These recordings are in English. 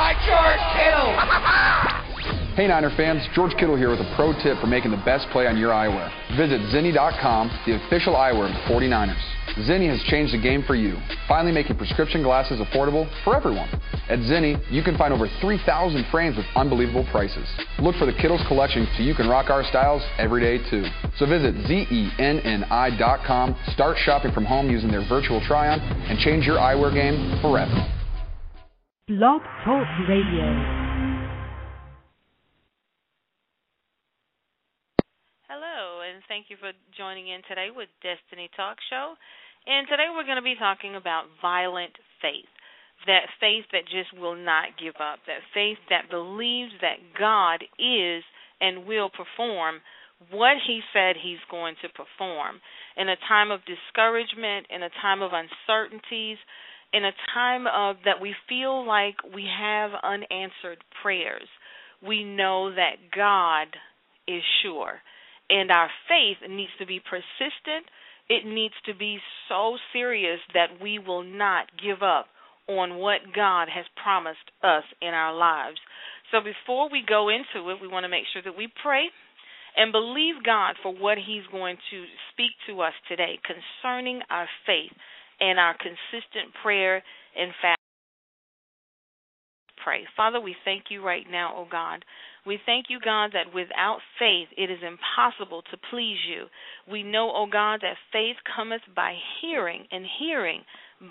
by George Kittle! Hey Niner fans, George Kittle here with a pro tip for making the best play on your eyewear. Visit Zenni.com, the official eyewear of the 49ers. Zenni has changed the game for you, finally making prescription glasses affordable for everyone. At Zenni, you can find over 3,000 frames with unbelievable prices. Look for the Kittles collection so you can rock our styles every day too. So visit zenni.com, start shopping from home using their virtual try-on, and change your eyewear game forever. Blog Talk Radio. Hello, and thank you for joining in today with Destiny Talk Show. And today we're going to be talking about violent faith. That faith that just will not give up. That faith that believes that God is and will perform what he said he's going to perform. In a time of discouragement, in a time of uncertainties, in a time of that we feel like we have unanswered prayers, we know that God is sure. And our faith needs to be persistent it needs to be so serious that we will not give up on what God has promised us in our lives. So before we go into it, we want to make sure that we pray and believe God for what He's going to speak to us today concerning our faith and our consistent prayer and fast. Pray. Father, we thank you right now, O God. We thank you, God, that without faith it is impossible to please you. We know, O God, that faith cometh by hearing, and hearing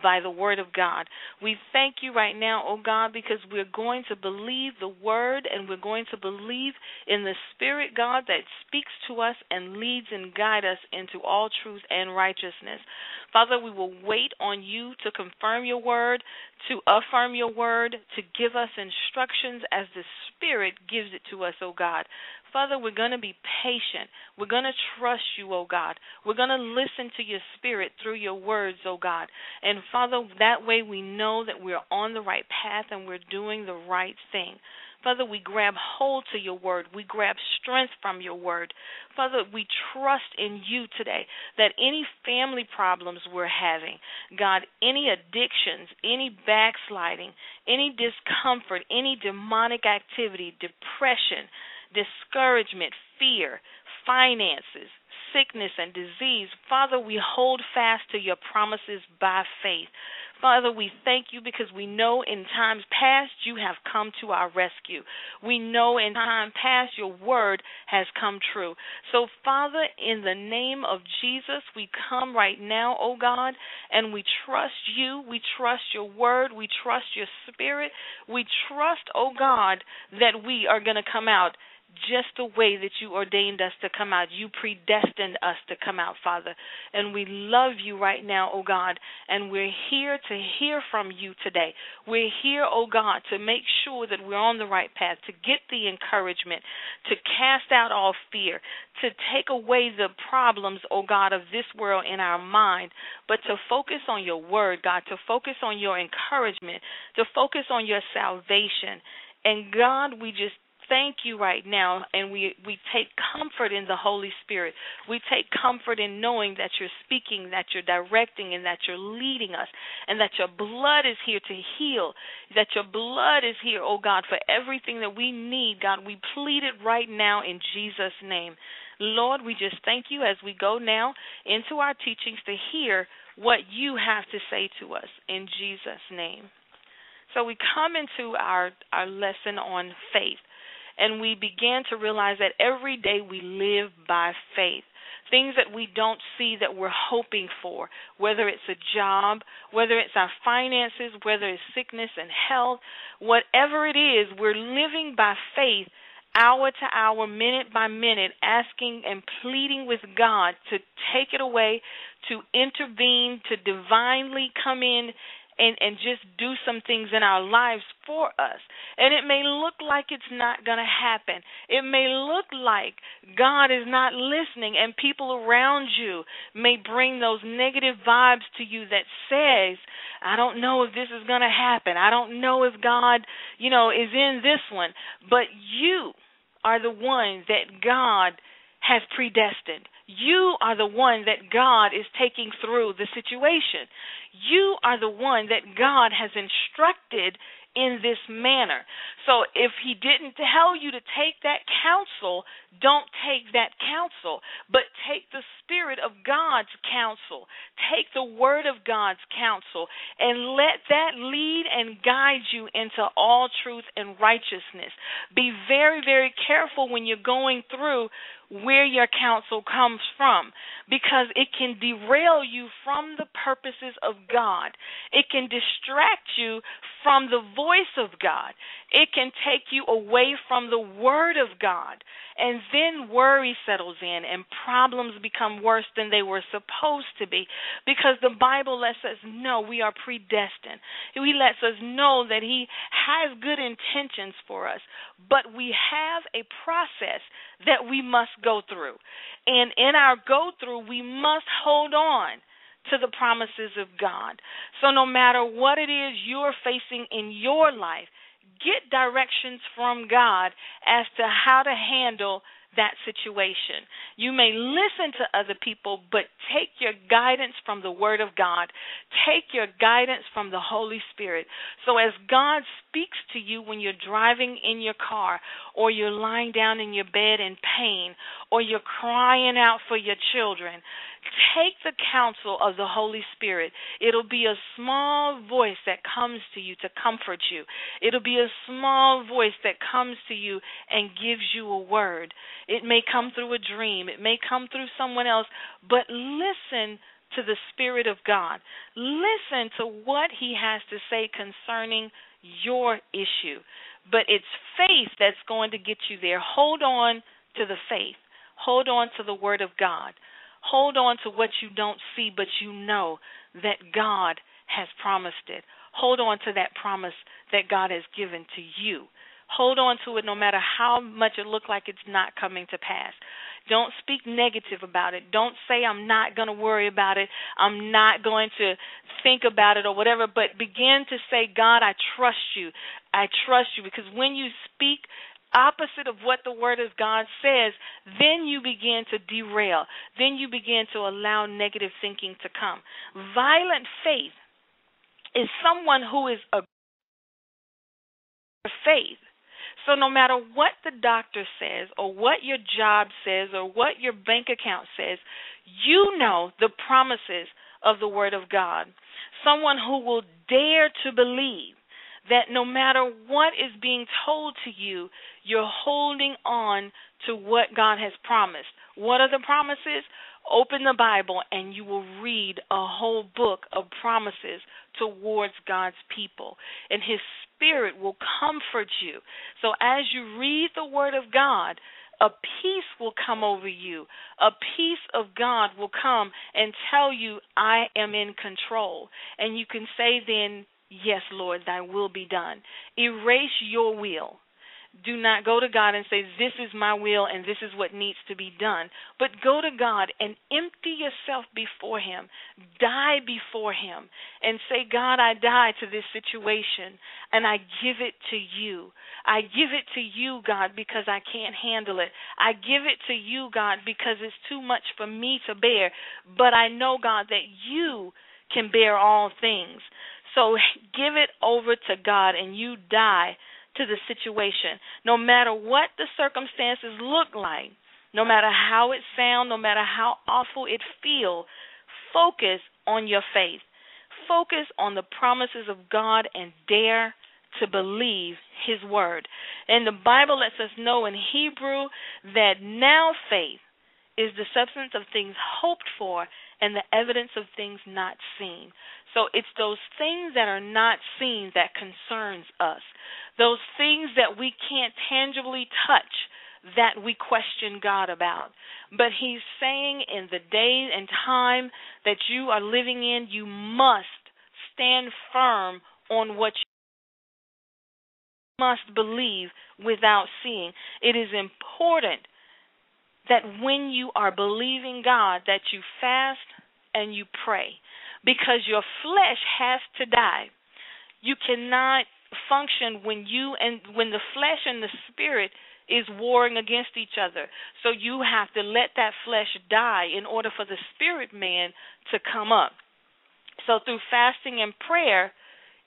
by the word of God. We thank you right now, oh God, because we're going to believe the word and we're going to believe in the Spirit, God, that speaks to us and leads and guides us into all truth and righteousness. Father, we will wait on you to confirm your word, to affirm your word, to give us instructions as the Spirit gives it to us, oh God. Father, we're going to be patient. We're going to trust you, oh God. We're going to listen to your spirit through your words, oh God. And Father, that way we know that we're on the right path and we're doing the right thing. Father, we grab hold to your word. We grab strength from your word. Father, we trust in you today that any family problems we're having, God, any addictions, any backsliding, any discomfort, any demonic activity, depression, discouragement, fear, finances, sickness, and disease. Father, we hold fast to your promises by faith. Father, we thank you because we know in times past you have come to our rescue. We know in time past your word has come true. So, Father, in the name of Jesus, we come right now, oh God, and we trust you. We trust your word. We trust your spirit. We trust, oh God, that we are going to come out just the way that you ordained us to come out. You predestined us to come out, Father. And we love you right now, oh God. And we're here to hear from you today. We're here, oh God, to make sure that we're on the right path, to get the encouragement, to cast out all fear, to take away the problems, oh God, of this world in our mind, but to focus on your word, God, to focus on your encouragement, to focus on your salvation. And God, we just thank you right now and we we take comfort in the Holy Spirit. We take comfort in knowing that you're speaking, that you're directing and that you're leading us and that your blood is here to heal, that your blood is here, oh God, for everything that we need. God, we plead it right now in Jesus name. Lord, we just thank you as we go now into our teachings to hear what you have to say to us in Jesus name. So we come into our our lesson on faith and we began to realize that every day we live by faith. Things that we don't see that we're hoping for, whether it's a job, whether it's our finances, whether it's sickness and health, whatever it is, we're living by faith hour to hour, minute by minute, asking and pleading with God to take it away, to intervene, to divinely come in and and just do some things in our lives for us. And it may look like it's not going to happen. It may look like God is not listening and people around you may bring those negative vibes to you that says, I don't know if this is going to happen. I don't know if God, you know, is in this one. But you are the one that God has predestined. You are the one that God is taking through the situation. You are the one that God has instructed in this manner. So if he didn't tell you to take that counsel, don't take that counsel, but take the Spirit of God's counsel. Take the Word of God's counsel and let that lead and guide you into all truth and righteousness. Be very, very careful when you're going through where your counsel comes from because it can derail you from the purposes of God. It can distract you from the voice of God. It can take you away from the Word of God. And then worry settles in and problems become worse than they were supposed to be because the Bible lets us know we are predestined. He lets us know that He has good intentions for us, but we have a process that we must go through. And in our go through, we must hold on to the promises of God. So no matter what it is you're facing in your life, get directions from God as to how to handle that situation. You may listen to other people, but take your guidance from the Word of God. Take your guidance from the Holy Spirit. So as God speaks to you when you're driving in your car, or you're lying down in your bed in pain, or you're crying out for your children, take the counsel of the Holy Spirit. It'll be a small voice that comes to you to comfort you. It'll be a small voice that comes to you and gives you a word. It may come through a dream, it may come through someone else, but listen to the Spirit of God. Listen to what He has to say concerning your issue. But it's faith that's going to get you there. Hold on to the faith. Hold on to the Word of God. Hold on to what you don't see, but you know that God has promised it. Hold on to that promise that God has given to you. Hold on to it no matter how much it looks like it's not coming to pass. Don't speak negative about it. Don't say, I'm not going to worry about it. I'm not going to think about it or whatever, but begin to say, God, I trust you. I trust you. Because when you speak opposite of what the word of God says, then you begin to derail. Then you begin to allow negative thinking to come. Violent faith is someone who is a faith. So no matter what the doctor says or what your job says or what your bank account says, you know the promises of the word of God. Someone who will dare to believe that no matter what is being told to you, you're holding on to what God has promised. What are the promises? Open the Bible and you will read a whole book of promises towards God's people. And His Spirit will comfort you. So as you read the Word of God, a peace will come over you. A peace of God will come and tell you, I am in control. And you can say then, Yes, Lord, thy will be done. Erase your will. Do not go to God and say, This is my will and this is what needs to be done. But go to God and empty yourself before Him. Die before Him and say, God, I die to this situation and I give it to you. I give it to you, God, because I can't handle it. I give it to you, God, because it's too much for me to bear. But I know, God, that you can bear all things. So give it over to God and you die to the situation. No matter what the circumstances look like, no matter how it sounds, no matter how awful it feels, focus on your faith. Focus on the promises of God and dare to believe his word. And the Bible lets us know in Hebrew that now faith is the substance of things hoped for and the evidence of things not seen. So it's those things that are not seen that concerns us. Those things that we can't tangibly touch that we question God about. But he's saying in the day and time that you are living in, you must stand firm on what you must believe without seeing. It is important that when you are believing God that you fast and you pray because your flesh has to die. You cannot function when you and when the flesh and the spirit is warring against each other. So you have to let that flesh die in order for the spirit man to come up. So through fasting and prayer,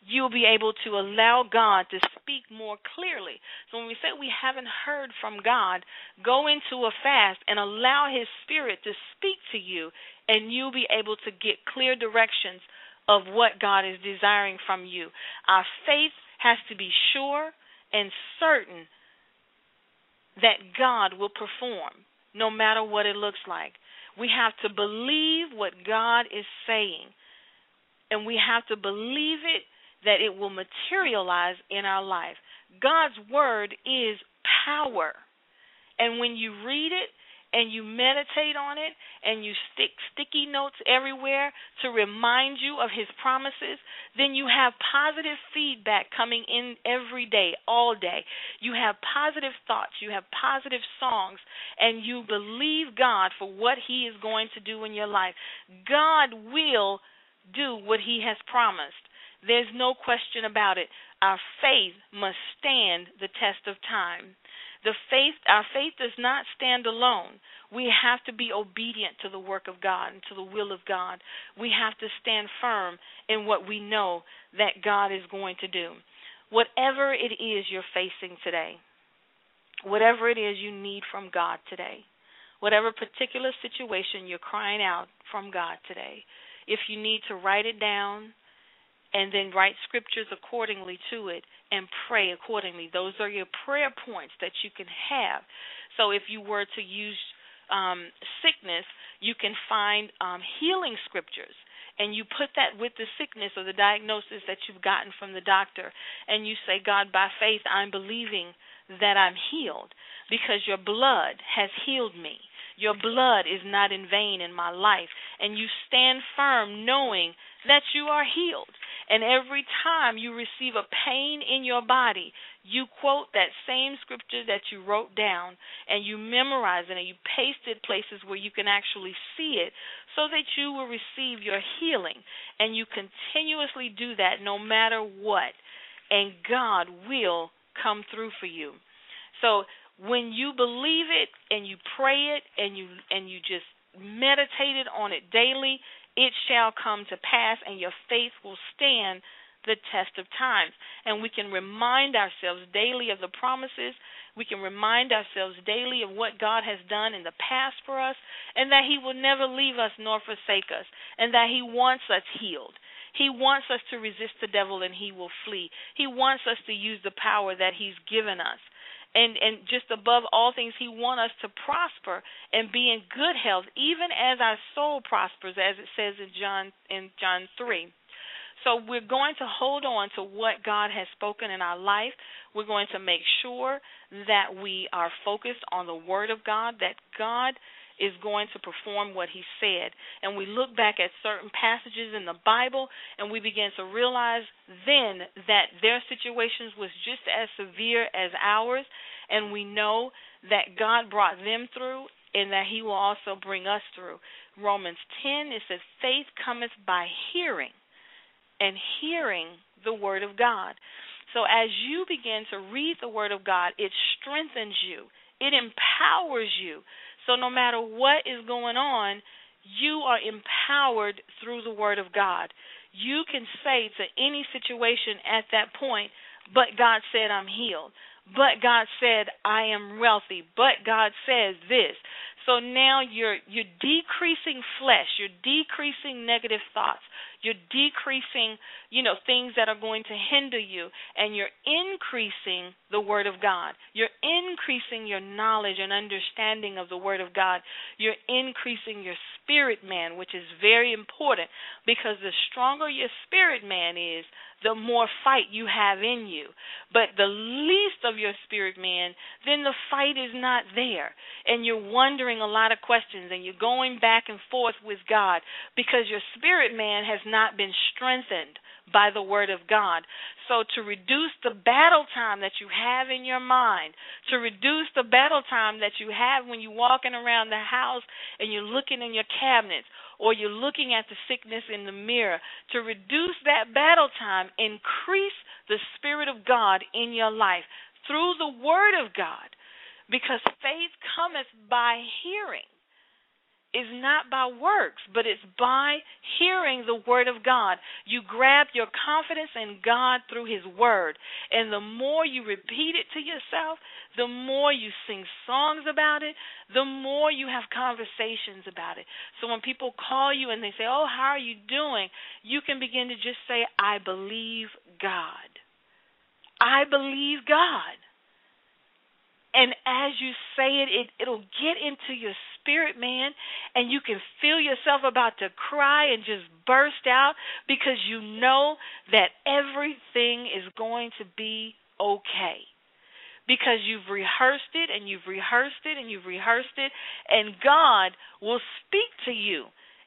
you'll be able to allow God to speak more clearly. So when we say we haven't heard from God, go into a fast and allow His Spirit to speak to you, and you'll be able to get clear directions of what God is desiring from you. Our faith has to be sure and certain that God will perform no matter what it looks like. We have to believe what God is saying, and we have to believe it that it will materialize in our life. God's word is power. And when you read it and you meditate on it and you stick sticky notes everywhere to remind you of his promises, then you have positive feedback coming in every day, all day. You have positive thoughts, you have positive songs, and you believe God for what he is going to do in your life. God will do what he has promised. There's no question about it. Our faith must stand the test of time. The faith our faith does not stand alone. We have to be obedient to the work of God and to the will of God. We have to stand firm in what we know that God is going to do. Whatever it is you're facing today, whatever it is you need from God today, whatever particular situation you're crying out from God today, if you need to write it down, and then write scriptures accordingly to it and pray accordingly. Those are your prayer points that you can have. So if you were to use um, sickness, you can find um, healing scriptures. And you put that with the sickness or the diagnosis that you've gotten from the doctor. And you say, God, by faith, I'm believing that I'm healed because your blood has healed me. Your blood is not in vain in my life. And you stand firm knowing that you are healed. And every time you receive a pain in your body, you quote that same scripture that you wrote down and you memorize it and you paste it places where you can actually see it so that you will receive your healing. And you continuously do that no matter what. And God will come through for you. So when you believe it and you pray it and you and you just meditate on it daily, it shall come to pass, and your faith will stand the test of times. And we can remind ourselves daily of the promises. We can remind ourselves daily of what God has done in the past for us, and that He will never leave us nor forsake us, and that He wants us healed. He wants us to resist the devil and he will flee. He wants us to use the power that he's given us and and just above all things he wants us to prosper and be in good health even as our soul prospers as it says in John in John 3 so we're going to hold on to what God has spoken in our life. We're going to make sure that we are focused on the word of God that God is going to perform what he said. And we look back at certain passages in the Bible and we begin to realize then that their situations was just as severe as ours and we know that God brought them through and that he will also bring us through. Romans 10 it says faith cometh by hearing and hearing the word of God. So as you begin to read the word of God, it strengthens you. It empowers you so no matter what is going on, you are empowered through the Word of God. You can say to any situation at that point, but God said I'm healed. But God said I am wealthy. But God says this. So now you're you're decreasing flesh, you're decreasing negative thoughts, you're decreasing, you know, things that are going to hinder you, and you're increasing the Word of God. You're increasing your knowledge and understanding of the Word of God. You're increasing your spirit man, which is very important because the stronger your spirit man is, the more fight you have in you. But the least of your spirit man, then the fight is not there. And you're wondering a lot of questions and you're going back and forth with God because your spirit man has not been strengthened by the word of God. So to reduce the battle time that you have in your mind, to reduce the battle time that you have when you're walking around the house and you're looking in your cabinets or you're looking at the sickness in the mirror, to reduce that battle time, increase the Spirit of God in your life through the Word of God. Because faith cometh by hearing is not by works, but it's by hearing the word of God. You grab your confidence in God through his word. And the more you repeat it to yourself, the more you sing songs about it, the more you have conversations about it. So when people call you and they say, Oh, how are you doing? You can begin to just say, I believe God. I believe God. And as you say it, it it'll get into your spirit, man, and you can feel yourself about to cry and just burst out because you know that everything is going to be okay. Because you've rehearsed it and you've rehearsed it and you've rehearsed it, and God will speak to you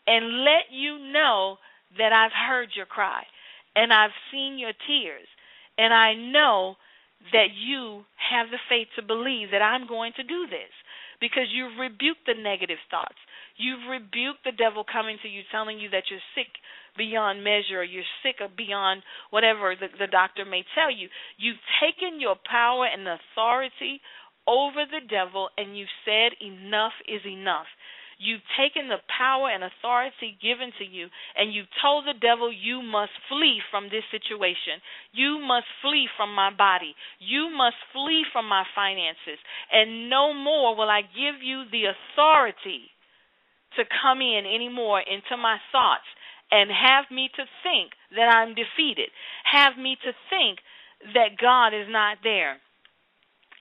and let you know that I've heard your cry and I've seen your tears and I know that you have the faith to believe that I'm going to do this because you've rebuked the negative thoughts. You've rebuked the devil coming to you telling you that you're sick beyond measure or you're sick or beyond whatever the, the doctor may tell you. You've taken your power and authority over the devil and you've said enough is enough. You've taken the power and authority given to you, and you've told the devil, You must flee from this situation. You must flee from my body. You must flee from my finances. And no more will I give you the authority to come in anymore into my thoughts and have me to think that I'm defeated, have me to think that God is not there.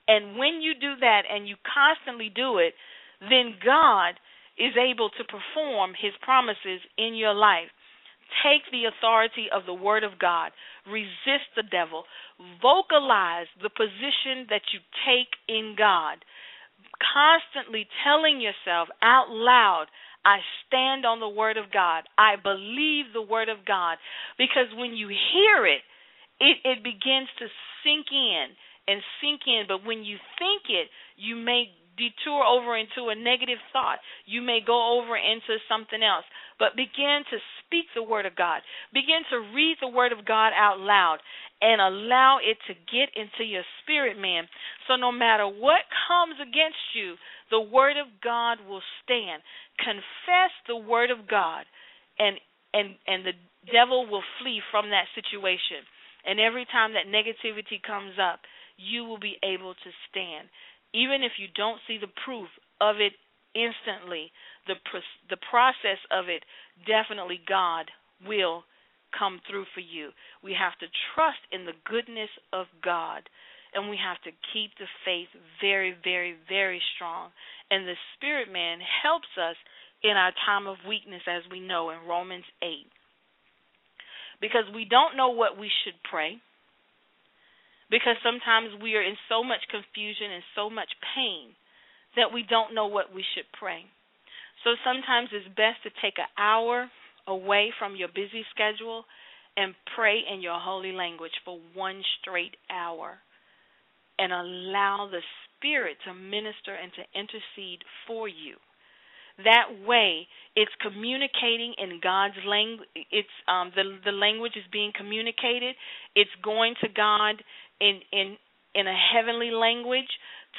And when you do that and you constantly do it, then God is able to perform his promises in your life. Take the authority of the Word of God. Resist the devil. Vocalize the position that you take in God. Constantly telling yourself out loud, I stand on the Word of God. I believe the Word of God. Because when you hear it, it, it begins to sink in and sink in. But when you think it, you may detour over into a negative thought. You may go over into something else. But begin to speak the Word of God. Begin to read the Word of God out loud and allow it to get into your spirit, man. So no matter what comes against you, the Word of God will stand. Confess the Word of God, and and and the devil will flee from that situation. And every time that negativity comes up, you will be able to stand even if you don't see the proof of it instantly, the the process of it definitely God will come through for you. We have to trust in the goodness of God and we have to keep the faith very very very strong. And the spirit man helps us in our time of weakness as we know in Romans 8. Because we don't know what we should pray because sometimes we are in so much confusion and so much pain that we don't know what we should pray. So sometimes it's best to take an hour away from your busy schedule and pray in your holy language for one straight hour and allow the Spirit to minister and to intercede for you. That way, it's communicating in God's language. It's um, the the language is being communicated. It's going to God in in in a heavenly language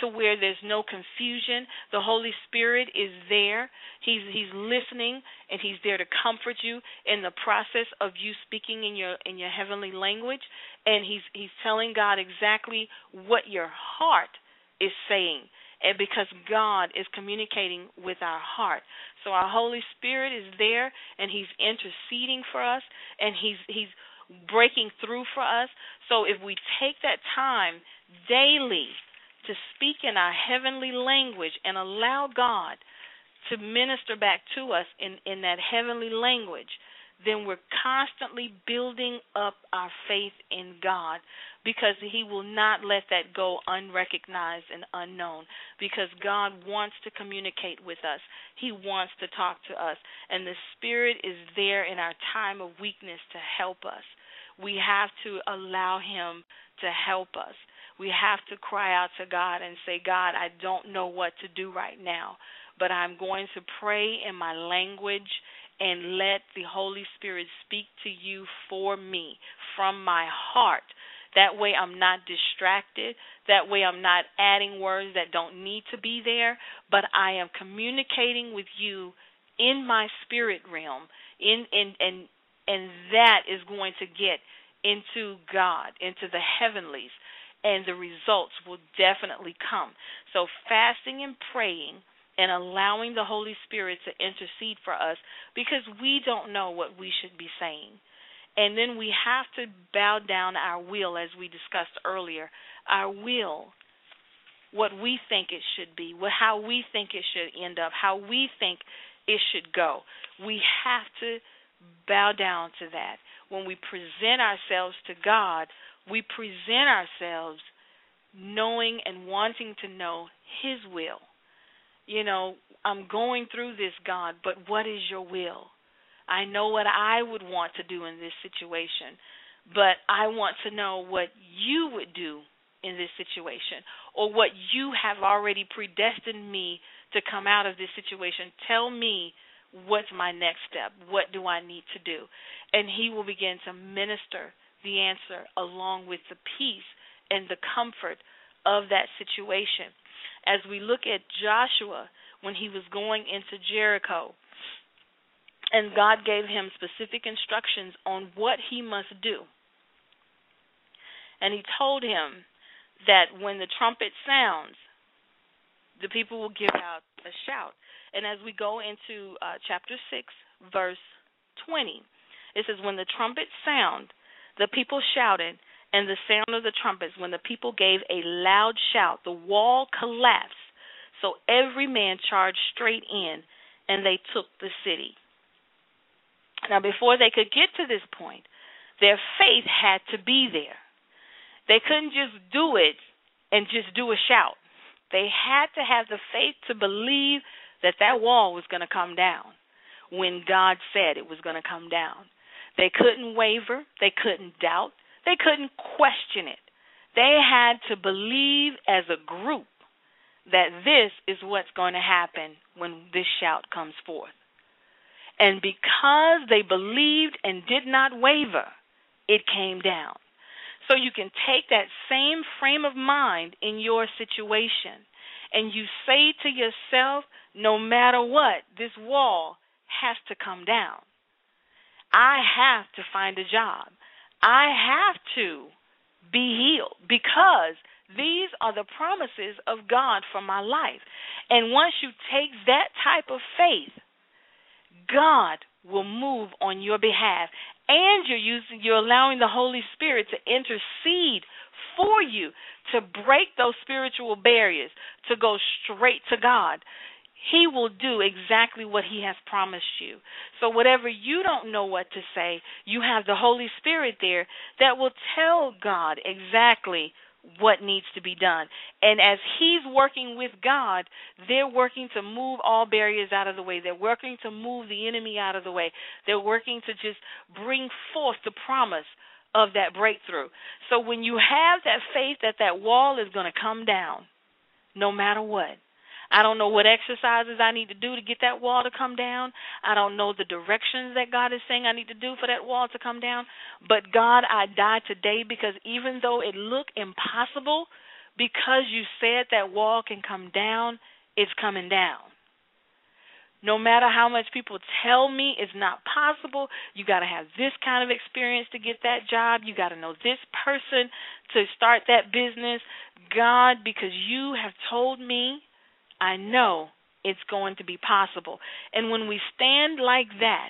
to where there's no confusion. The Holy Spirit is there. He's he's listening and he's there to comfort you in the process of you speaking in your in your heavenly language and he's he's telling God exactly what your heart is saying. And because God is communicating with our heart. So our Holy Spirit is there and he's interceding for us and he's he's breaking through for us. So if we take that time daily to speak in our heavenly language and allow God to minister back to us in, in that heavenly language, then we're constantly building up our faith in God because He will not let that go unrecognized and unknown because God wants to communicate with us. He wants to talk to us. And the Spirit is there in our time of weakness to help us. we have to allow Him to help us. We have to cry out to God and say, God, I don't know what to do right now, but I'm going to pray in my language and let the Holy Spirit speak to you for me from my heart. That way, I'm not distracted. That way, I'm not adding words that don't need to be there, but I am communicating with you in my spirit realm. In, in and and that is going to get into God, into the heavenlies, and the results will definitely come. So, fasting and praying and allowing the Holy Spirit to intercede for us because we don't know what we should be saying. And then we have to bow down our will, as we discussed earlier, our will, what we think it should be, how we think it should end up, how we think it should go. We have to bow down to that. When we present ourselves to God, we present ourselves knowing and wanting to know His will. You know, I'm going through this, God, but what is your will? I know what I would want to do in this situation, but I want to know what you would do in this situation or what you have already predestined me to come out of this situation. Tell me what's my next step? What do I need to do? And he will begin to minister the answer along with the peace and the comfort of that situation. As we look at Joshua when he was going into Jericho, and God gave him specific instructions on what he must do. And he told him that when the trumpet sounds, the people will give out a shout. And as we go into uh, chapter 6, verse 20, it says, When the trumpet sound, the people shouted, and the sound of the trumpets, when the people gave a loud shout, the wall collapsed. So every man charged straight in, and they took the city. Now, before they could get to this point, their faith had to be there. They couldn't just do it and just do a shout. They had to have the faith to believe that that wall was going to come down when God said it was going to come down. They couldn't waver, they couldn't doubt, they couldn't question it. They had to believe as a group that this is what's going to happen when this shout comes forth. And because they believed and did not waver, it came down. So you can take that same frame of mind in your situation and you say to yourself, no matter what, this wall has to come down. I have to find a job. I have to be healed because these are the promises of God for my life. And once you take that type of faith, God will move on your behalf. And you're using you're allowing the Holy Spirit to intercede for you to break those spiritual barriers, to go straight to God. He will do exactly what He has promised you. So, whatever you don't know what to say, you have the Holy Spirit there that will tell God exactly what needs to be done. And as He's working with God, they're working to move all barriers out of the way. They're working to move the enemy out of the way. They're working to just bring forth the promise of that breakthrough. So when you have that faith that that wall is going to come down, no matter what. I don't know what exercises I need to do to get that wall to come down. I don't know the directions that God is saying I need to do for that wall to come down. But God, I die today because even though it looked impossible, because you said that wall can come down, it's coming down. No matter how much people tell me it's not possible, you got to have this kind of experience to get that job. You got to know this person to start that business. God, because you have told me, I know it's going to be possible. And when we stand like that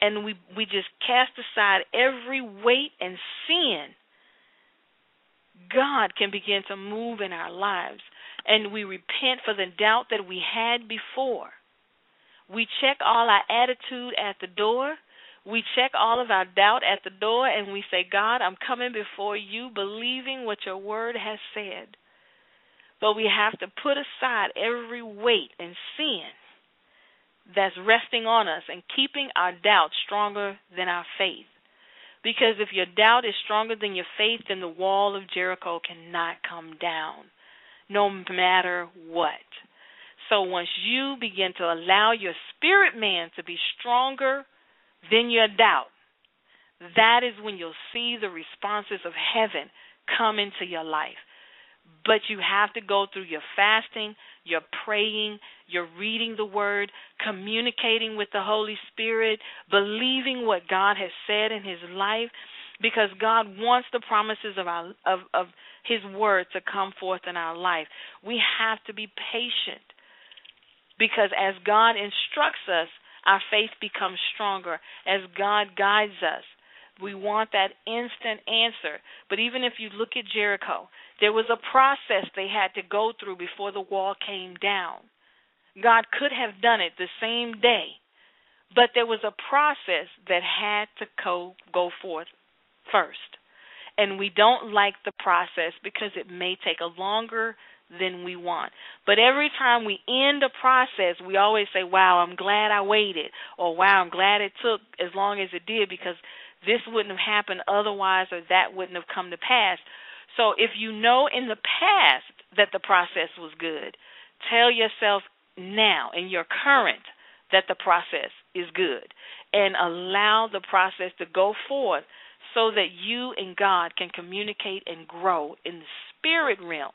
and we we just cast aside every weight and sin, God can begin to move in our lives and we repent for the doubt that we had before we check all our attitude at the door. We check all of our doubt at the door and we say, God, I'm coming before you believing what your word has said. But we have to put aside every weight and sin that's resting on us and keeping our doubt stronger than our faith. Because if your doubt is stronger than your faith, then the wall of Jericho cannot come down, no matter what. So once you begin to allow your spirit man to be stronger than your doubt, that is when you'll see the responses of heaven come into your life. But you have to go through your fasting, your praying, your reading the word, communicating with the Holy Spirit, believing what God has said in his life because God wants the promises of our of of his word to come forth in our life. We have to be patient because as God instructs us, our faith becomes stronger. As God guides us, we want that instant answer. But even if you look at Jericho, there was a process they had to go through before the wall came down. God could have done it the same day, but there was a process that had to go, go forth first. And we don't like the process because it may take a longer than we want. But every time we end a process, we always say, Wow, I'm glad I waited, or Wow, I'm glad it took as long as it did because this wouldn't have happened otherwise, or that wouldn't have come to pass. So if you know in the past that the process was good, tell yourself now in your current that the process is good and allow the process to go forth so that you and God can communicate and grow in the spirit realm.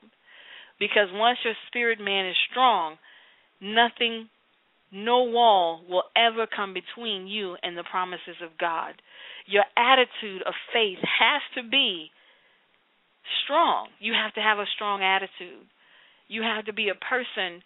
Because once your spirit man is strong, nothing, no wall will ever come between you and the promises of God your attitude of faith has to be strong. You have to have a strong attitude. You have to be a person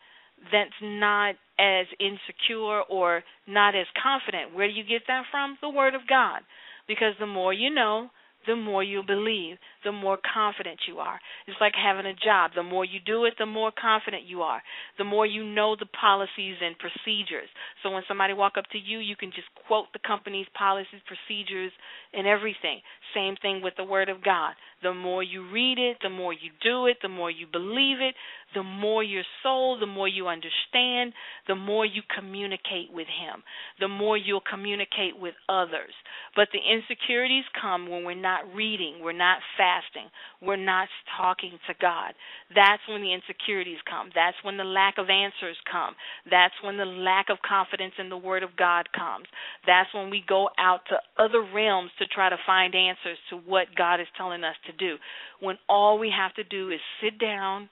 that's not as insecure or not as confident. Where do you get that from? The Word of God. Because the more you know, the more you believe, the more confident you are. It's like having a job. The more you do it, the more confident you are. The more you know the policies and procedures. So when somebody walk up to you, you can just quote the company's policies, procedures, and everything. Same thing with the word of God. The more you read it, the more you do it, the more you believe it, the more your soul, the more you understand, the more you communicate with Him, the more you'll communicate with others. But the insecurities come when we're not reading, we're not fasting, we're not talking to God. That's when the insecurities come. That's when the lack of answers come. That's when the lack of confidence in the Word of God comes. That's when we go out to other realms to try to find answers to what God is telling us to do. When all we have to do is sit down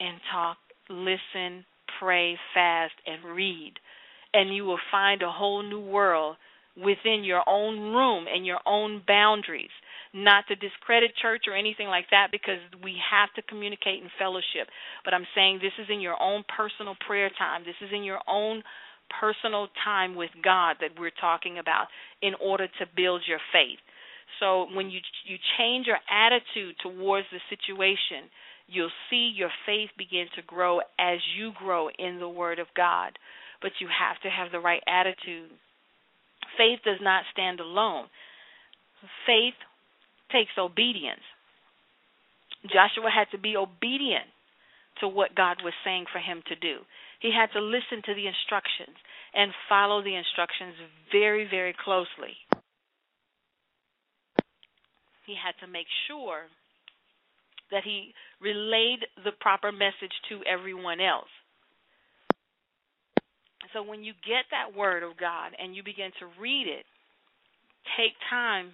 and talk, listen, pray, fast, and read. And you will find a whole new world within your own room and your own boundaries. Not to discredit church or anything like that because we have to communicate in fellowship. But I'm saying this is in your own personal prayer time. This is in your own personal time with God that we're talking about in order to build your faith. So when you you change your attitude towards the situation, you'll see your faith begin to grow as you grow in the Word of God. But you have to have the right attitude. Faith does not stand alone. Faith takes obedience. Joshua had to be obedient to what God was saying for him to do. He had to listen to the instructions and follow the instructions very, very closely. He had to make sure that he relayed the proper message to everyone else. So when you get that word of God and you begin to read it, take time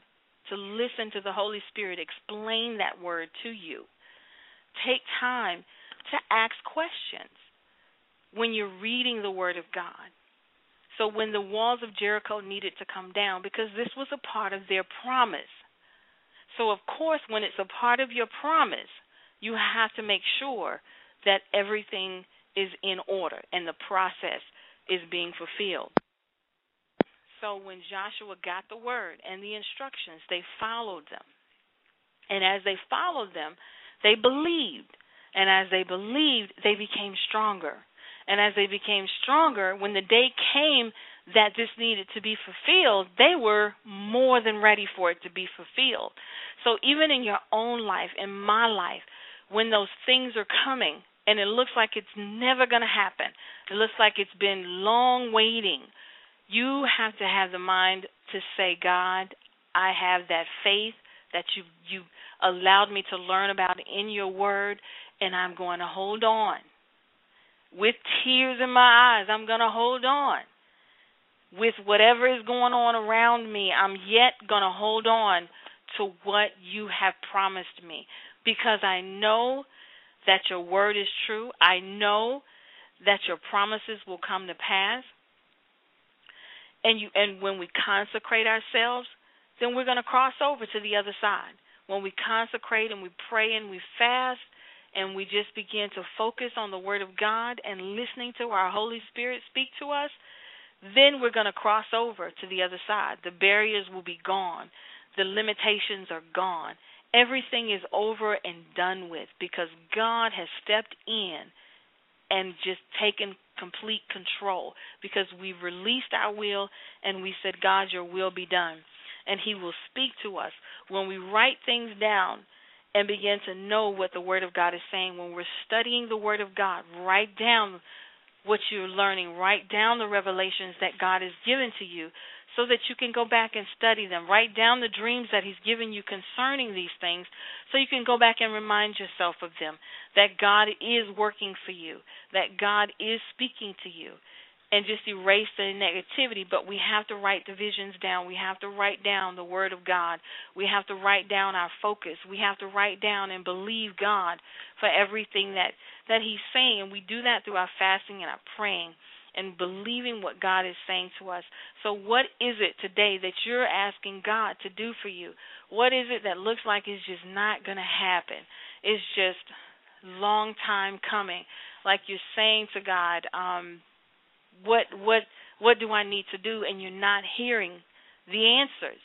to listen to the Holy Spirit explain that word to you. Take time to ask questions when you're reading the word of God. So when the walls of Jericho needed to come down, because this was a part of their promise, so, of course, when it's a part of your promise, you have to make sure that everything is in order and the process is being fulfilled. So, when Joshua got the word and the instructions, they followed them. And as they followed them, they believed. And as they believed, they became stronger. And as they became stronger, when the day came that this needed to be fulfilled, they were more than ready for it to be fulfilled. So even in your own life, in my life, when those things are coming and it looks like it's never going to happen, it looks like it's been long waiting, you have to have the mind to say, God, I have that faith that you you allowed me to learn about in your word and I'm going to hold on. With tears in my eyes, I'm going to hold on. With whatever is going on around me, I'm yet going to hold on to what you have promised me because I know that your word is true. I know that your promises will come to pass. And you and when we consecrate ourselves, then we're going to cross over to the other side. When we consecrate and we pray and we fast and we just begin to focus on the word of God and listening to our Holy Spirit speak to us, then we're going to cross over to the other side. The barriers will be gone. The limitations are gone. Everything is over and done with because God has stepped in and just taken complete control because we've released our will and we said, God, your will be done. And He will speak to us. When we write things down and begin to know what the Word of God is saying, when we're studying the Word of God, write down what you're learning, write down the revelations that God has given to you so that you can go back and study them. Write down the dreams that He's given you concerning these things so you can go back and remind yourself of them. That God is working for you, that God is speaking to you. And just erase the negativity, but we have to write the visions down. We have to write down the Word of God. We have to write down our focus. We have to write down and believe God for everything that, that He's saying. And we do that through our fasting and our praying and believing what God is saying to us. So, what is it today that you're asking God to do for you? What is it that looks like it's just not going to happen? It's just long time coming. Like you're saying to God, um, what what what do I need to do? And you're not hearing the answers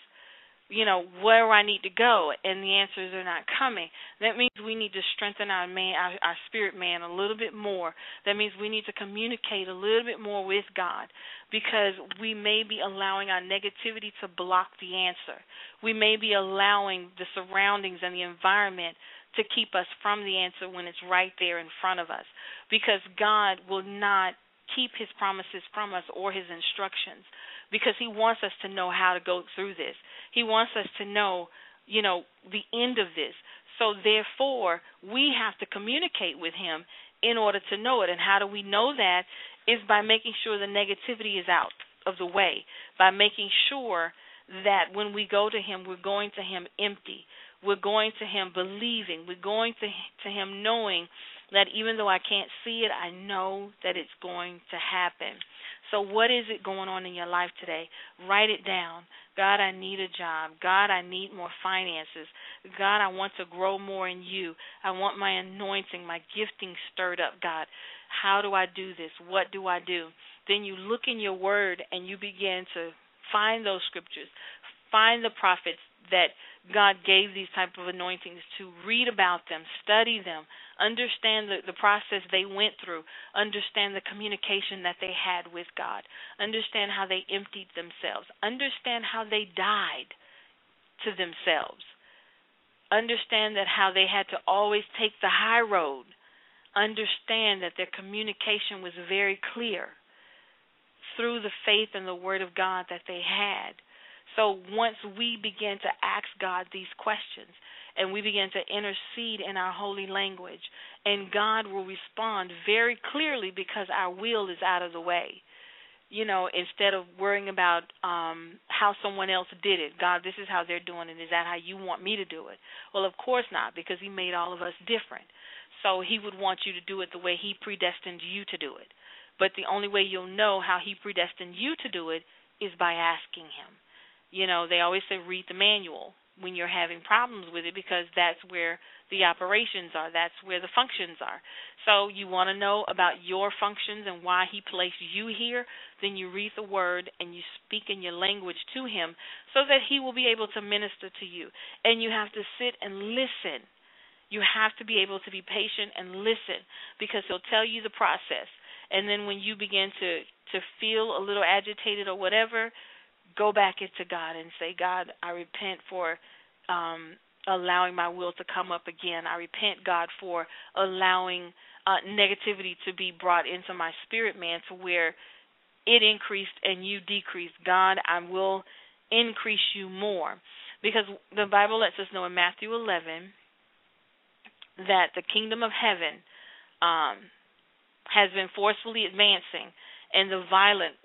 you know where I need to go, and the answers are not coming. That means we need to strengthen our man, our, our spirit man, a little bit more. That means we need to communicate a little bit more with God, because we may be allowing our negativity to block the answer. We may be allowing the surroundings and the environment to keep us from the answer when it's right there in front of us, because God will not keep His promises from us or His instructions because he wants us to know how to go through this. He wants us to know, you know, the end of this. So therefore, we have to communicate with him in order to know it. And how do we know that? Is by making sure the negativity is out of the way, by making sure that when we go to him, we're going to him empty. We're going to him believing. We're going to to him knowing that even though I can't see it, I know that it's going to happen. So, what is it going on in your life today? Write it down. God, I need a job. God, I need more finances. God, I want to grow more in you. I want my anointing, my gifting stirred up, God. How do I do this? What do I do? Then you look in your word and you begin to find those scriptures. Find the prophets that God gave these type of anointings to read about them, study them, understand the, the process they went through, understand the communication that they had with God, understand how they emptied themselves, understand how they died to themselves, understand that how they had to always take the high road, understand that their communication was very clear through the faith and the word of God that they had. So once we begin to ask God these questions, and we begin to intercede in our holy language. And God will respond very clearly because our will is out of the way. You know, instead of worrying about um how someone else did it. God, this is how they're doing it. Is that how you want me to do it? Well, of course not, because he made all of us different. So he would want you to do it the way he predestined you to do it. But the only way you'll know how he predestined you to do it is by asking him. You know, they always say read the manual when you're having problems with it because that's where the operations are, that's where the functions are. So you want to know about your functions and why he placed you here, then you read the word and you speak in your language to him so that he will be able to minister to you. And you have to sit and listen. You have to be able to be patient and listen because he'll tell you the process. And then when you begin to to feel a little agitated or whatever, go back into God and say, God, I repent for um, allowing my will to come up again. I repent, God, for allowing uh, negativity to be brought into my spirit man to where it increased and you decreased. God, I will increase you more. Because the Bible lets us know in Matthew 11 that the kingdom of heaven um, has been forcefully advancing, and the violent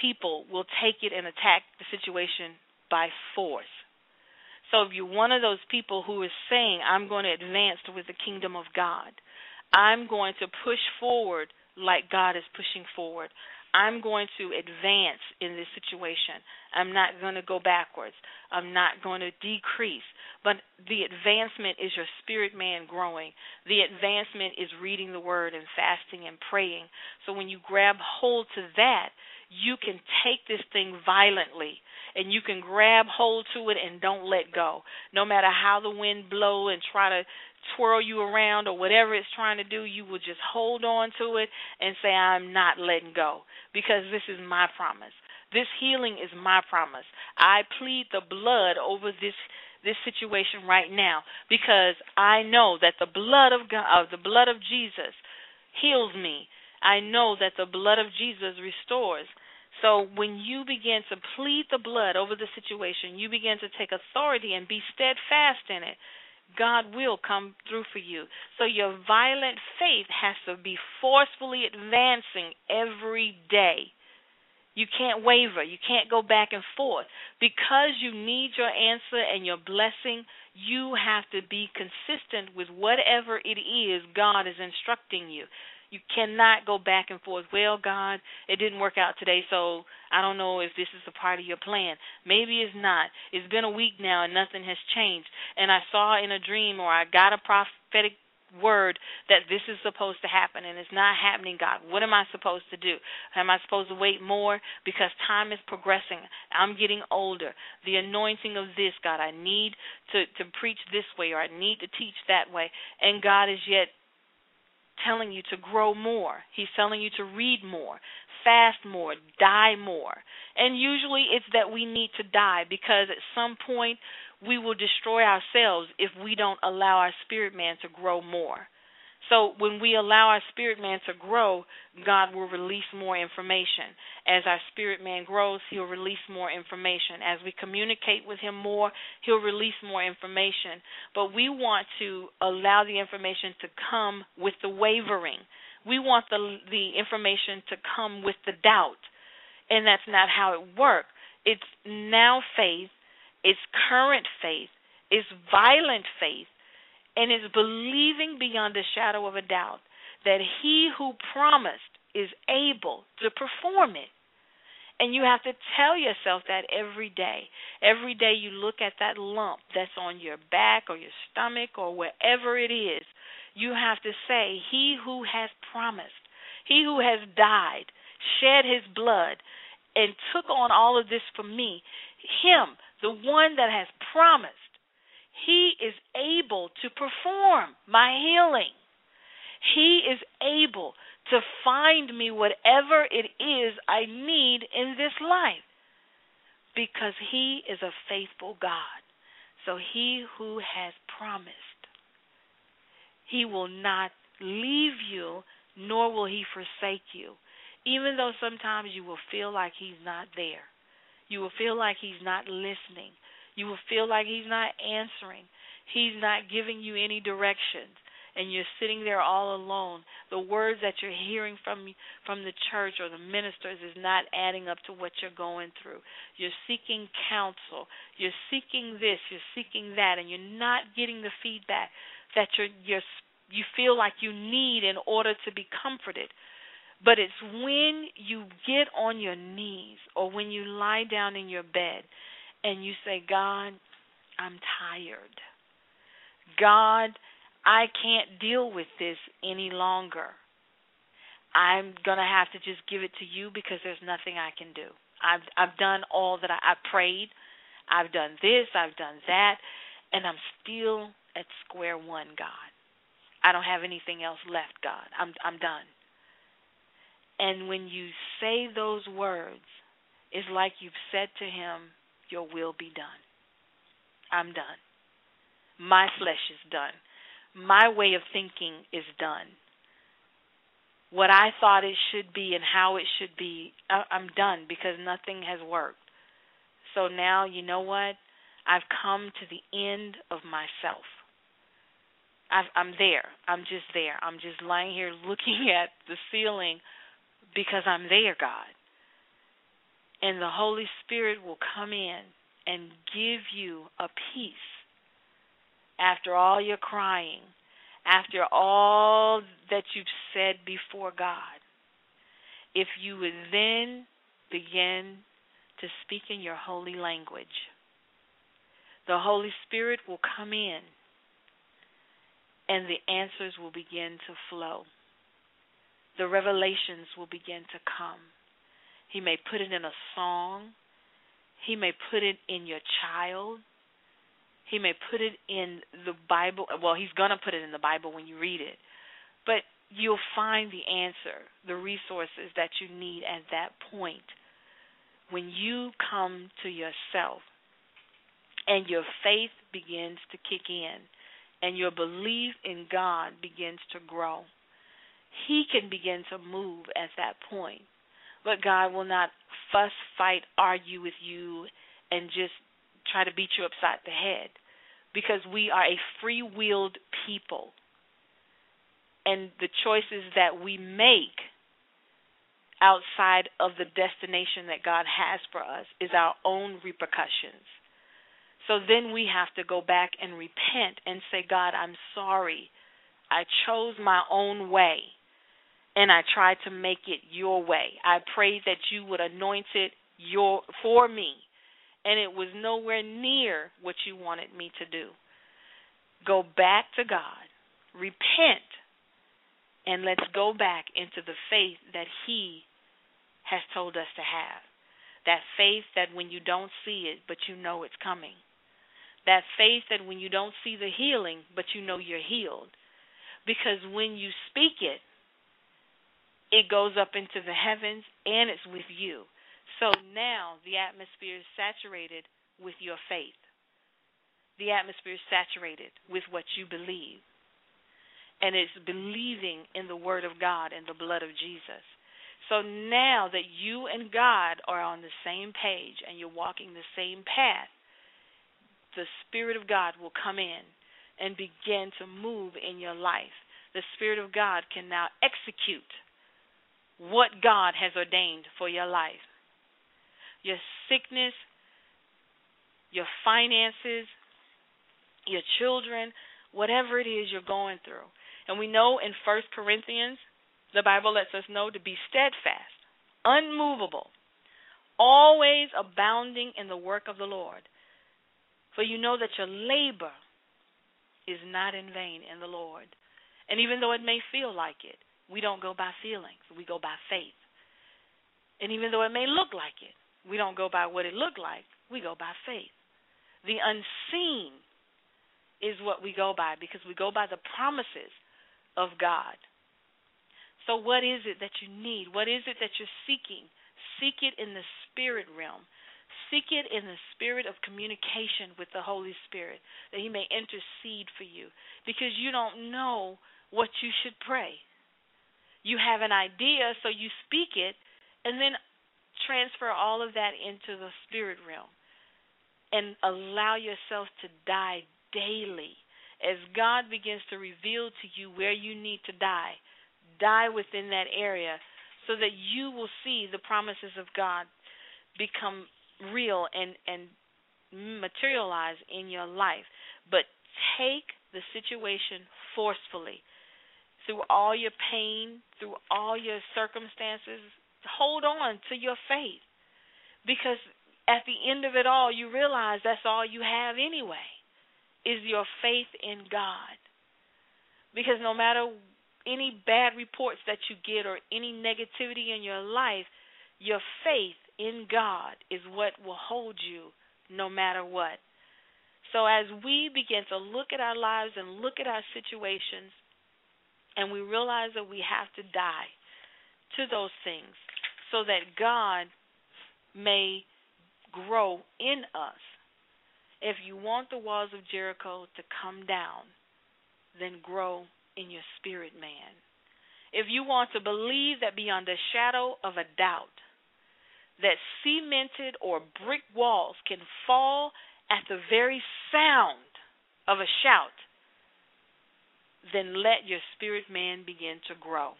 people will take it and attack the situation by force. So if you're one of those people who is saying, I'm going to advance with the kingdom of God, I'm going to push forward like God is pushing forward. I'm going to advance in this situation. I'm not going to go backwards. I'm not going to decrease. But the advancement is your spirit man growing. The advancement is reading the word and fasting and praying. So when you grab hold to that, you can take this thing violently and you can grab hold to it and don't let go. No matter how the wind blow and try to twirl you around or whatever it's trying to do, you will just hold on to it and say, I'm not letting go because this is my promise. This healing is my promise. I plead the blood over this this situation right now because I know that the blood of God, the blood of Jesus heals me. I know that the blood of Jesus restores. So when you begin to plead the blood over the situation, you begin to take authority and be steadfast in it. God will come through for you. So your violent faith has to be forcefully advancing every day. You can't waver. You can't go back and forth. Because you need your answer and your blessing, you have to be consistent with whatever it is God is instructing you. You cannot go back and forth. Well, God, it didn't work out today, so I don't know if this is a part of your plan. Maybe it's not. It's been a week now and nothing has changed. And I saw in a dream or I got a prophetic word that this is supposed to happen and it's not happening, God. What am I supposed to do? Am I supposed to wait more? Because time is progressing. I'm getting older. The anointing of this, God, I need to, to preach this way or I need to teach that way. And God is yet telling you to grow more. He's telling you to read more, fast more, die more. And usually it's that we need to die because at some point we will destroy ourselves if we don't allow our spirit man to grow more. So when we allow our spirit man to grow, God will release more information. As our spirit man grows, he'll release more information. As we communicate with him more, he'll release more information. But we want to allow the information to come with the wavering. We want the the information to come with the doubt. And that's not how it works. It's now faith, it's current faith, it's violent faith and is believing beyond a shadow of a doubt that he who promised is able to perform it. And you have to tell yourself that every day. Every day you look at that lump that's on your back or your stomach or wherever it is, you have to say, He who has promised, He who has died, shed His blood, and took on all of this for me, Him, the one that has promised, he is able to perform my healing. He is able to find me whatever it is I need in this life because He is a faithful God. So He who has promised, He will not leave you, nor will He forsake you. Even though sometimes you will feel like He's not there, you will feel like He's not listening, you will feel like He's not answering. He's not giving you any directions. And you're sitting there all alone. The words that you're hearing from from the church or the ministers is not adding up to what you're going through. You're seeking counsel. You're seeking this. You're seeking that. And you're not getting the feedback that you're you're you feel like you need in order to be comforted. But it's when you get on your knees or when you lie down in your bed and you say, God, I'm tired. God, I can't deal with this any longer. I'm going to have to just give it to you because there's nothing I can do. I've I've done all that I, I prayed. I've done this, I've done that, and I'm still at square one, God. I don't have anything else left, God. I'm I'm done. And when you say those words, it's like you've said to him, your will be done. I'm done. My flesh is done. My way of thinking is done. What I thought it should be and how it should be, I'm done because nothing has worked. So now, you know what? I've come to the end of myself. I've, I'm there. I'm just there. I'm just lying here looking at the ceiling because I'm there, God. And the Holy Spirit will come in and give you a peace after all your crying, after all that you've said before God. If you would then begin to speak in your holy language, the Holy Spirit will come in and the answers will begin to flow. The revelations will begin to come. He may put it in a song. He may put it in your child. He may put it in the Bible. Well, he's going to put it in the Bible when you read it. But you'll find the answer, the resources that you need at that point when you come to yourself and your faith begins to kick in and your belief in God begins to grow. He can begin to move at that point. But God will not fuss, fight, argue with you and just try to beat you upside the head because we are a free willed people. And the choices that we make outside of the destination that God has for us is our own repercussions. So then we have to go back and repent and say, God, I'm sorry. I chose my own way and I tried to make it your way. I pray that you would anoint it your for me and it was nowhere near what you wanted me to do. Go back to God, repent, and let's go back into the faith that He has told us to have. That faith that when you don't see it, but you know it's coming. That faith that when you don't see the healing, but you know you're healed. Because when you speak it, it goes up into the heavens and it's with you. So now the atmosphere is saturated with your faith. The atmosphere is saturated with what you believe. And it's believing in the Word of God and the blood of Jesus. So now that you and God are on the same page and you're walking the same path, the Spirit of God will come in and begin to move in your life. The Spirit of God can now execute what God has ordained for your life. Your sickness, your finances, your children, whatever it is you're going through. And we know in First Corinthians, the Bible lets us know to be steadfast, unmovable, always abounding in the work of the Lord. For you know that your labor is not in vain in the Lord. And even though it may feel like it, we don't go by feelings, we go by faith. And even though it may look like it, we don't go by what it looked like, we go by faith. The unseen is what we go by because we go by the promises of God. So, what is it that you need? What is it that you're seeking? Seek it in the spirit realm. Seek it in the spirit of communication with the Holy Spirit that He may intercede for you because you don't know what you should pray you have an idea, so you speak it, and then transfer all of that into the spirit realm and allow yourself to die daily. As God begins to reveal to you where you need to die, die within that area so that you will see the promises of God become real and, and materialize in your life. But take the situation forcefully through all your pain, through all your circumstances, hold on to your faith. Because at the end of it all, you realize that's all you have anyway, is your faith in God. Because no matter any bad reports that you get or any negativity in your life, your faith in God is what will hold you no matter what. So as we begin to look at our lives and look at our situations and we realize that we have to die to those things so that God may grow in us. If you want the walls of Jericho to come down, then grow in your spirit, man. If you want to believe that beyond a shadow of a doubt, that cemented or brick walls can fall at the very sound of a shout, then let your spirit man begin to grow.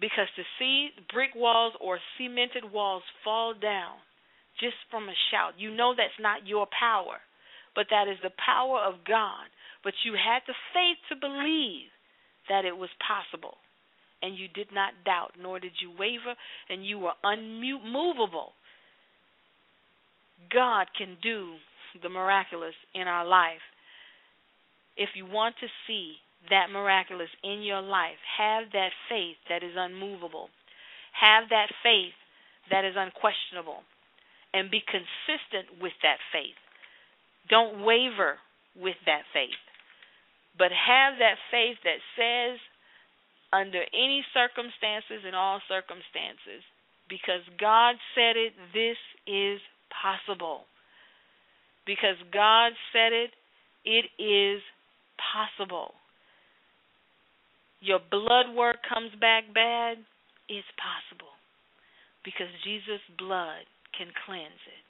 Because to see brick walls or cemented walls fall down just from a shout, you know that's not your power, but that is the power of God. But you had the faith to believe that it was possible. And you did not doubt, nor did you waver, and you were unmovable. God can do the miraculous in our life. If you want to see that miraculous in your life, have that faith that is unmovable. Have that faith that is unquestionable. And be consistent with that faith. Don't waver with that faith. But have that faith that says, under any circumstances and all circumstances, because God said it, this is possible. Because God said it, it is possible. Your blood work comes back bad, it's possible. Because Jesus' blood can cleanse it.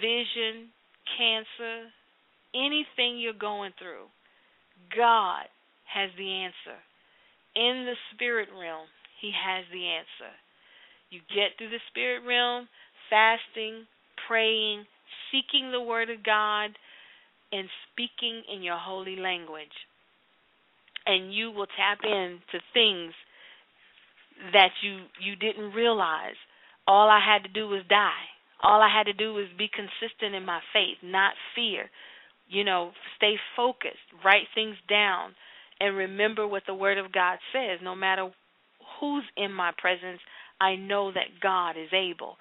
Vision, cancer, anything you're going through, God has the answer. In the spirit realm, He has the answer. You get through the spirit realm, fasting, praying, seeking the Word of God, and speaking in your holy language. And you will tap into things that you you didn't realize. All I had to do was die. All I had to do was be consistent in my faith, not fear. You know, stay focused, write things down, and remember what the Word of God says. No matter who's in my presence, I know that God is able.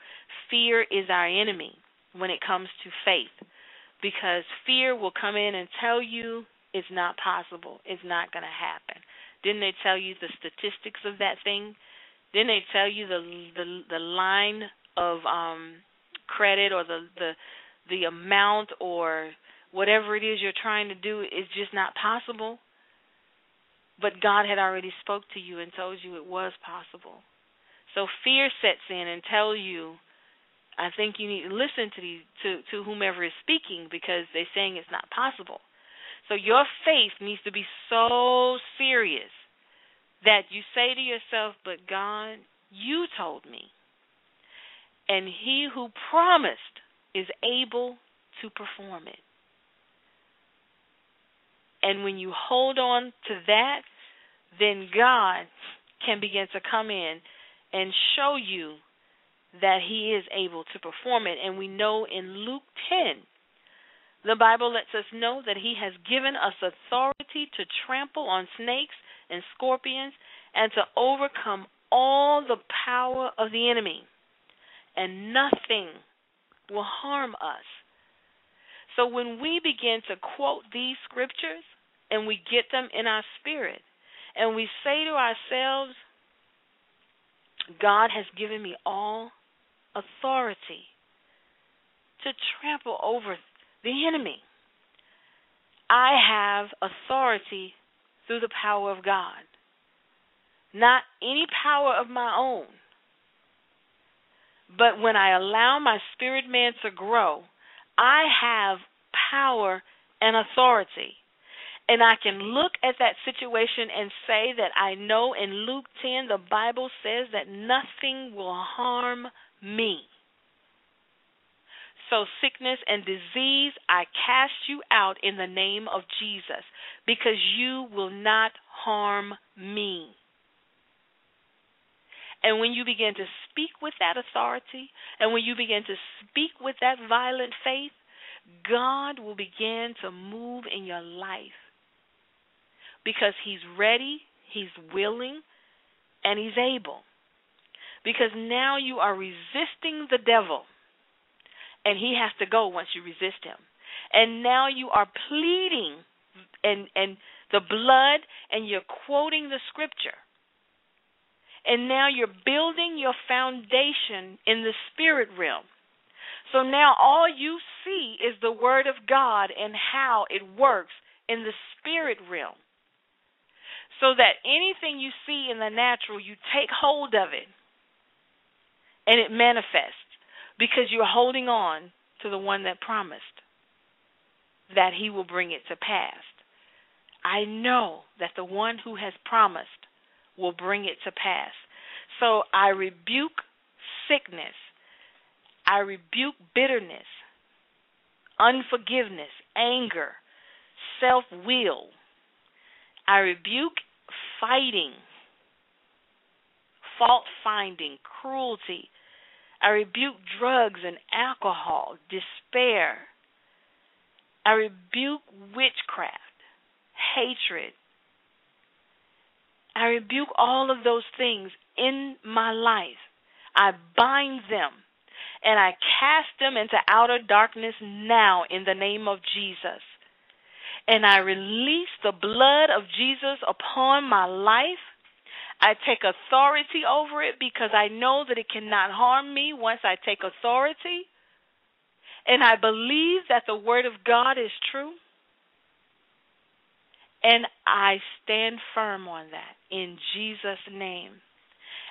Fear is our enemy when it comes to faith because fear will come in and tell you it's not possible, it's not going to happen. Didn't they tell you the statistics of that thing? Didn't they tell you the the the line of um credit or the the the amount or whatever it is you're trying to do is just not possible? But God had already spoke to you and told you it was possible. So fear sets in and tell you, I think you need to listen to the to to whomever is speaking because they're saying it's not possible. So your faith needs to be so serious that you say to yourself, "But God, you told me." And he who promised is able to perform it. And when you hold on to that, then God can begin to come in and show you that He is able to perform it. And we know in Luke 10, the Bible lets us know that He has given us authority to trample on snakes and scorpions and to overcome all the power of the enemy. And nothing will harm us. So when we begin to quote these scriptures and we get them in our spirit, and we say to ourselves, God has given me all authority to trample over the enemy. I have authority through the power of God, not any power of my own. But when I allow my spirit man to grow, I have power and authority. And I can look at that situation and say that I know in Luke 10 the Bible says that nothing will harm me. So, sickness and disease, I cast you out in the name of Jesus because you will not harm me. And when you begin to speak with that authority, and when you begin to speak with that violent faith, God will begin to move in your life because he's ready, he's willing, and he's able. Because now you are resisting the devil, and he has to go once you resist him. And now you are pleading and and the blood and you're quoting the scripture. And now you're building your foundation in the spirit realm. So now all you see is the word of God and how it works in the spirit realm so that anything you see in the natural, you take hold of it and it manifests because you're holding on to the one that promised that he will bring it to pass. I know that the one who has promised will bring it to pass. So I rebuke sickness. I rebuke bitterness, unforgiveness, anger, self will. I rebuke fighting, fault finding, cruelty. I rebuke drugs and alcohol, despair. I rebuke witchcraft, hatred. I rebuke all of those things in my life. I bind them and I cast them into outer darkness now in the name of Jesus. And I release the blood of Jesus upon my life. I take authority over it because I know that it cannot harm me once I take authority. And I believe that the Word of God is true. And I stand firm on that in Jesus' name.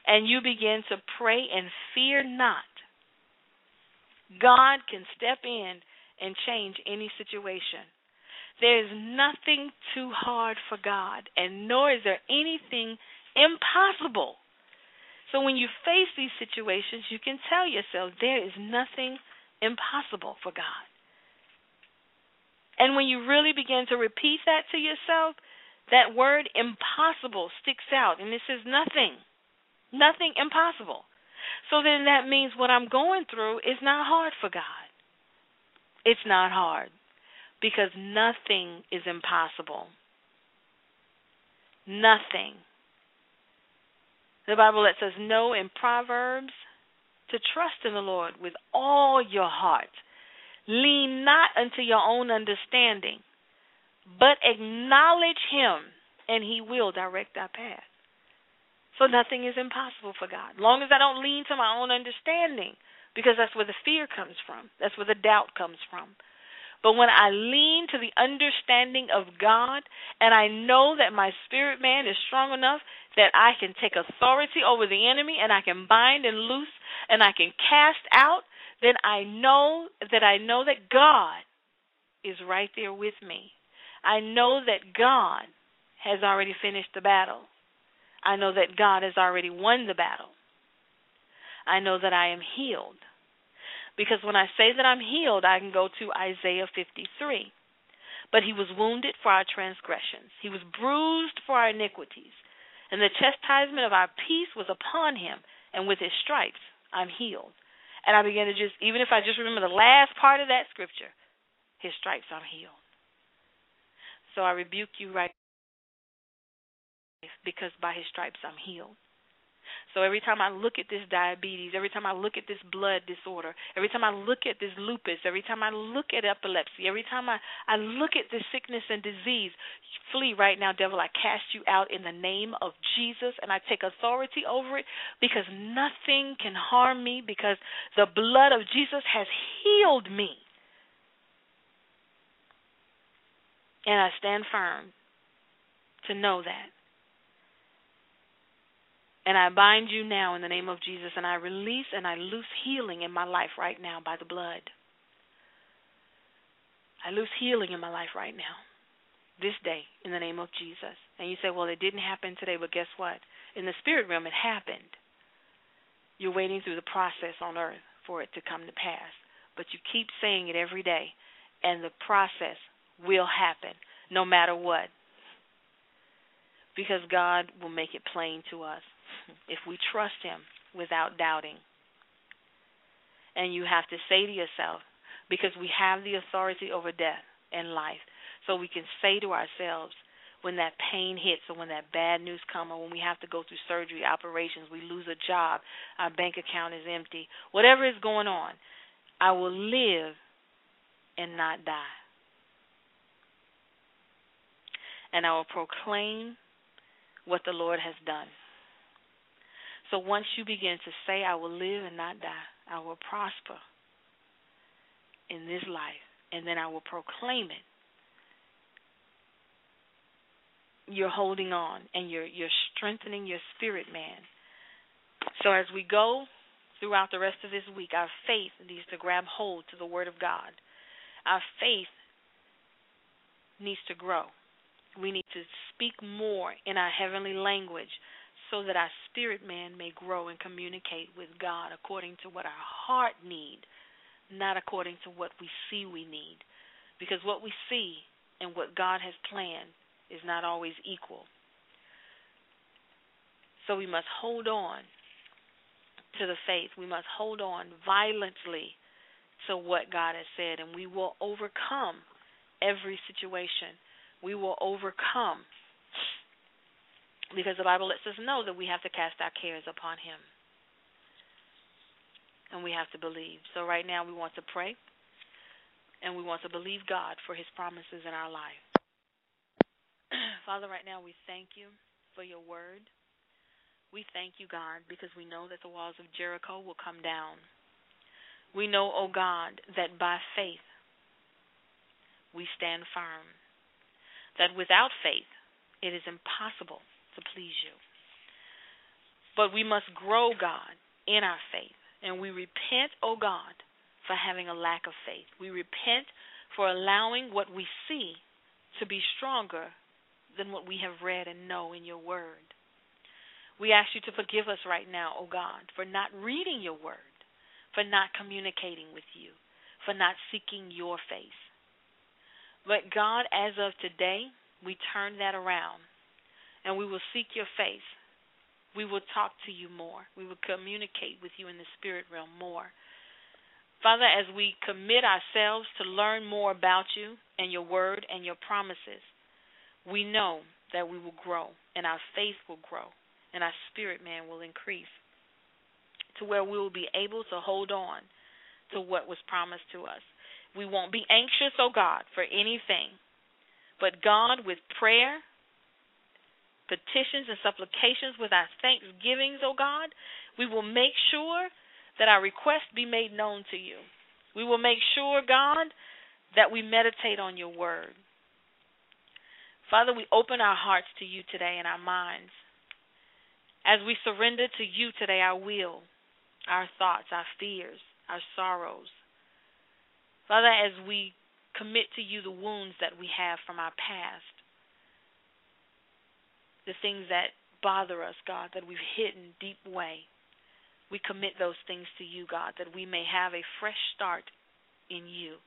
And you begin to pray and fear not. God can step in and change any situation. There is nothing too hard for God, and nor is there anything impossible. So when you face these situations, you can tell yourself there is nothing impossible for God. And when you really begin to repeat that to yourself, that word impossible sticks out and it says nothing. Nothing impossible. So then that means what I'm going through is not hard for God. It's not hard because nothing is impossible. Nothing. The Bible lets us know in Proverbs to trust in the Lord with all your heart. Lean not unto your own understanding, but acknowledge Him, and He will direct our path. So nothing is impossible for God. Long as I don't lean to my own understanding, because that's where the fear comes from, that's where the doubt comes from. But when I lean to the understanding of God and I know that my spirit man is strong enough that I can take authority over the enemy and I can bind and loose and I can cast out, then I know that I know that God is right there with me. I know that God has already finished the battle. I know that God has already won the battle. I know that I am healed. Because when I say that I'm healed, I can go to Isaiah 53. But he was wounded for our transgressions, he was bruised for our iniquities. And the chastisement of our peace was upon him, and with his stripes I'm healed. And I began to just, even if I just remember the last part of that scripture, his stripes I'm healed. So I rebuke you right because by his stripes I'm healed. So every time I look at this diabetes, every time I look at this blood disorder, every time I look at this lupus, every time I look at epilepsy, every time I, I look at this sickness and disease, flee right now, devil. I cast you out in the name of Jesus and I take authority over it because nothing can harm me because the blood of Jesus has healed me. And I stand firm to know that. And I bind you now in the name of Jesus, and I release and I loose healing in my life right now by the blood. I loose healing in my life right now, this day, in the name of Jesus. And you say, well, it didn't happen today, but guess what? In the spirit realm, it happened. You're waiting through the process on earth for it to come to pass. But you keep saying it every day, and the process will happen no matter what. Because God will make it plain to us if we trust Him without doubting. And you have to say to yourself, because we have the authority over death and life, so we can say to ourselves, when that pain hits or when that bad news comes or when we have to go through surgery, operations, we lose a job, our bank account is empty, whatever is going on, I will live and not die. And I will proclaim what the Lord has done. So once you begin to say, I will live and not die, I will prosper in this life, and then I will proclaim it. You're holding on and you're you're strengthening your spirit man. So as we go throughout the rest of this week, our faith needs to grab hold to the Word of God. Our faith needs to grow. We need to speak more in our heavenly language so that our spirit man may grow and communicate with God according to what our heart needs, not according to what we see we need. Because what we see and what God has planned is not always equal. So we must hold on to the faith. We must hold on violently to what God has said, and we will overcome every situation. We will overcome because the Bible lets us know that we have to cast our cares upon Him. And we have to believe. So, right now, we want to pray and we want to believe God for His promises in our life. Father, right now, we thank you for your word. We thank you, God, because we know that the walls of Jericho will come down. We know, O oh God, that by faith we stand firm. That without faith it is impossible to please you. But we must grow, God, in our faith. And we repent, O oh God, for having a lack of faith. We repent for allowing what we see to be stronger than what we have read and know in your word. We ask you to forgive us right now, O oh God, for not reading your word, for not communicating with you, for not seeking your face. But God, as of today, we turn that around and we will seek your face. We will talk to you more. We will communicate with you in the spirit realm more. Father, as we commit ourselves to learn more about you and your word and your promises, we know that we will grow and our faith will grow and our spirit man will increase to where we will be able to hold on to what was promised to us. We won't be anxious, oh God, for anything. But God, with prayer petitions and supplications with our thanksgivings, O God, we will make sure that our requests be made known to you. We will make sure, God, that we meditate on your word. Father, we open our hearts to you today and our minds. As we surrender to you today our will, our thoughts, our fears, our sorrows. Father, as we commit to you the wounds that we have from our past, the things that bother us, God, that we've hidden deep way. We commit those things to you, God, that we may have a fresh start in you.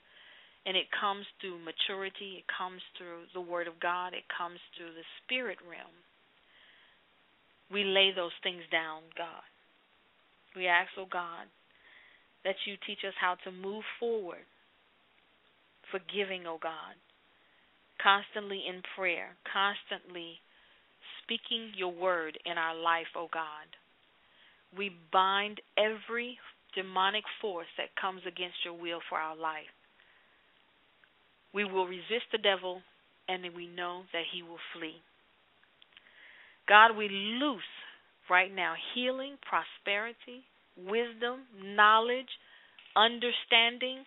And it comes through maturity, it comes through the Word of God, it comes through the spirit realm. We lay those things down, God. We ask, oh God, that you teach us how to move forward, forgiving, oh God, constantly in prayer, constantly speaking your word in our life, O oh God. We bind every demonic force that comes against your will for our life. We will resist the devil, and we know that he will flee. God, we loose right now healing, prosperity, wisdom, knowledge, understanding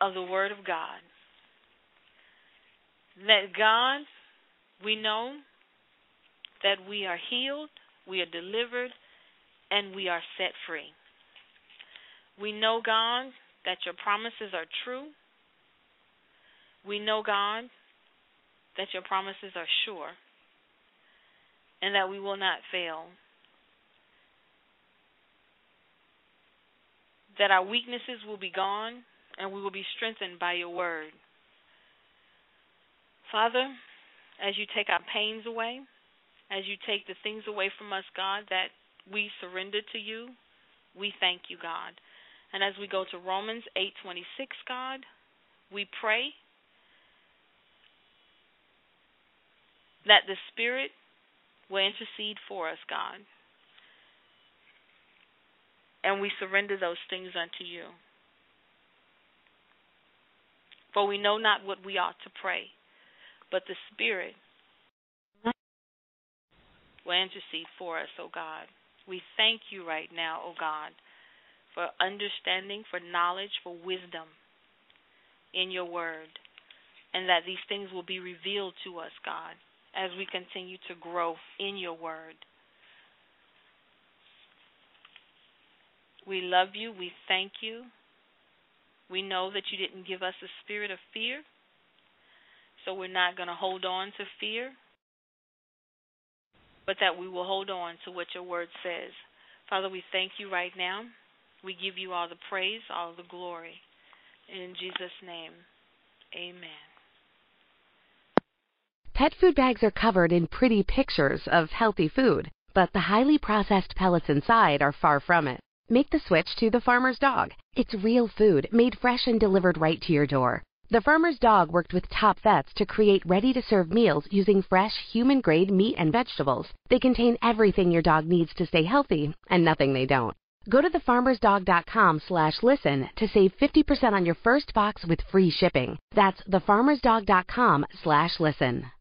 of the Word of God. That God, we know that we are healed, we are delivered, and we are set free. We know, God, that your promises are true. We know, God, that your promises are sure and that we will not fail. That our weaknesses will be gone and we will be strengthened by your word. Father, as you take our pains away, as you take the things away from us, God, that we surrender to you. We thank you, God. And as we go to Romans 8:26, God, we pray that the Spirit will intercede for us, God. And we surrender those things unto you. For we know not what we ought to pray, but the Spirit will intercede for us, O God. We thank you right now, O God, for understanding, for knowledge, for wisdom in your word, and that these things will be revealed to us, God, as we continue to grow in your word. We love you. We thank you. We know that you didn't give us a spirit of fear, so we're not going to hold on to fear, but that we will hold on to what your word says. Father, we thank you right now. We give you all the praise, all the glory. In Jesus' name, amen. Pet food bags are covered in pretty pictures of healthy food, but the highly processed pellets inside are far from it. Make the switch to the farmer's dog. It's real food, made fresh and delivered right to your door. The farmer's dog worked with top vets to create ready to serve meals using fresh, human grade meat and vegetables. They contain everything your dog needs to stay healthy and nothing they don't. Go to thefarmersdog.com slash listen to save 50% on your first box with free shipping. That's thefarmersdog.com slash listen.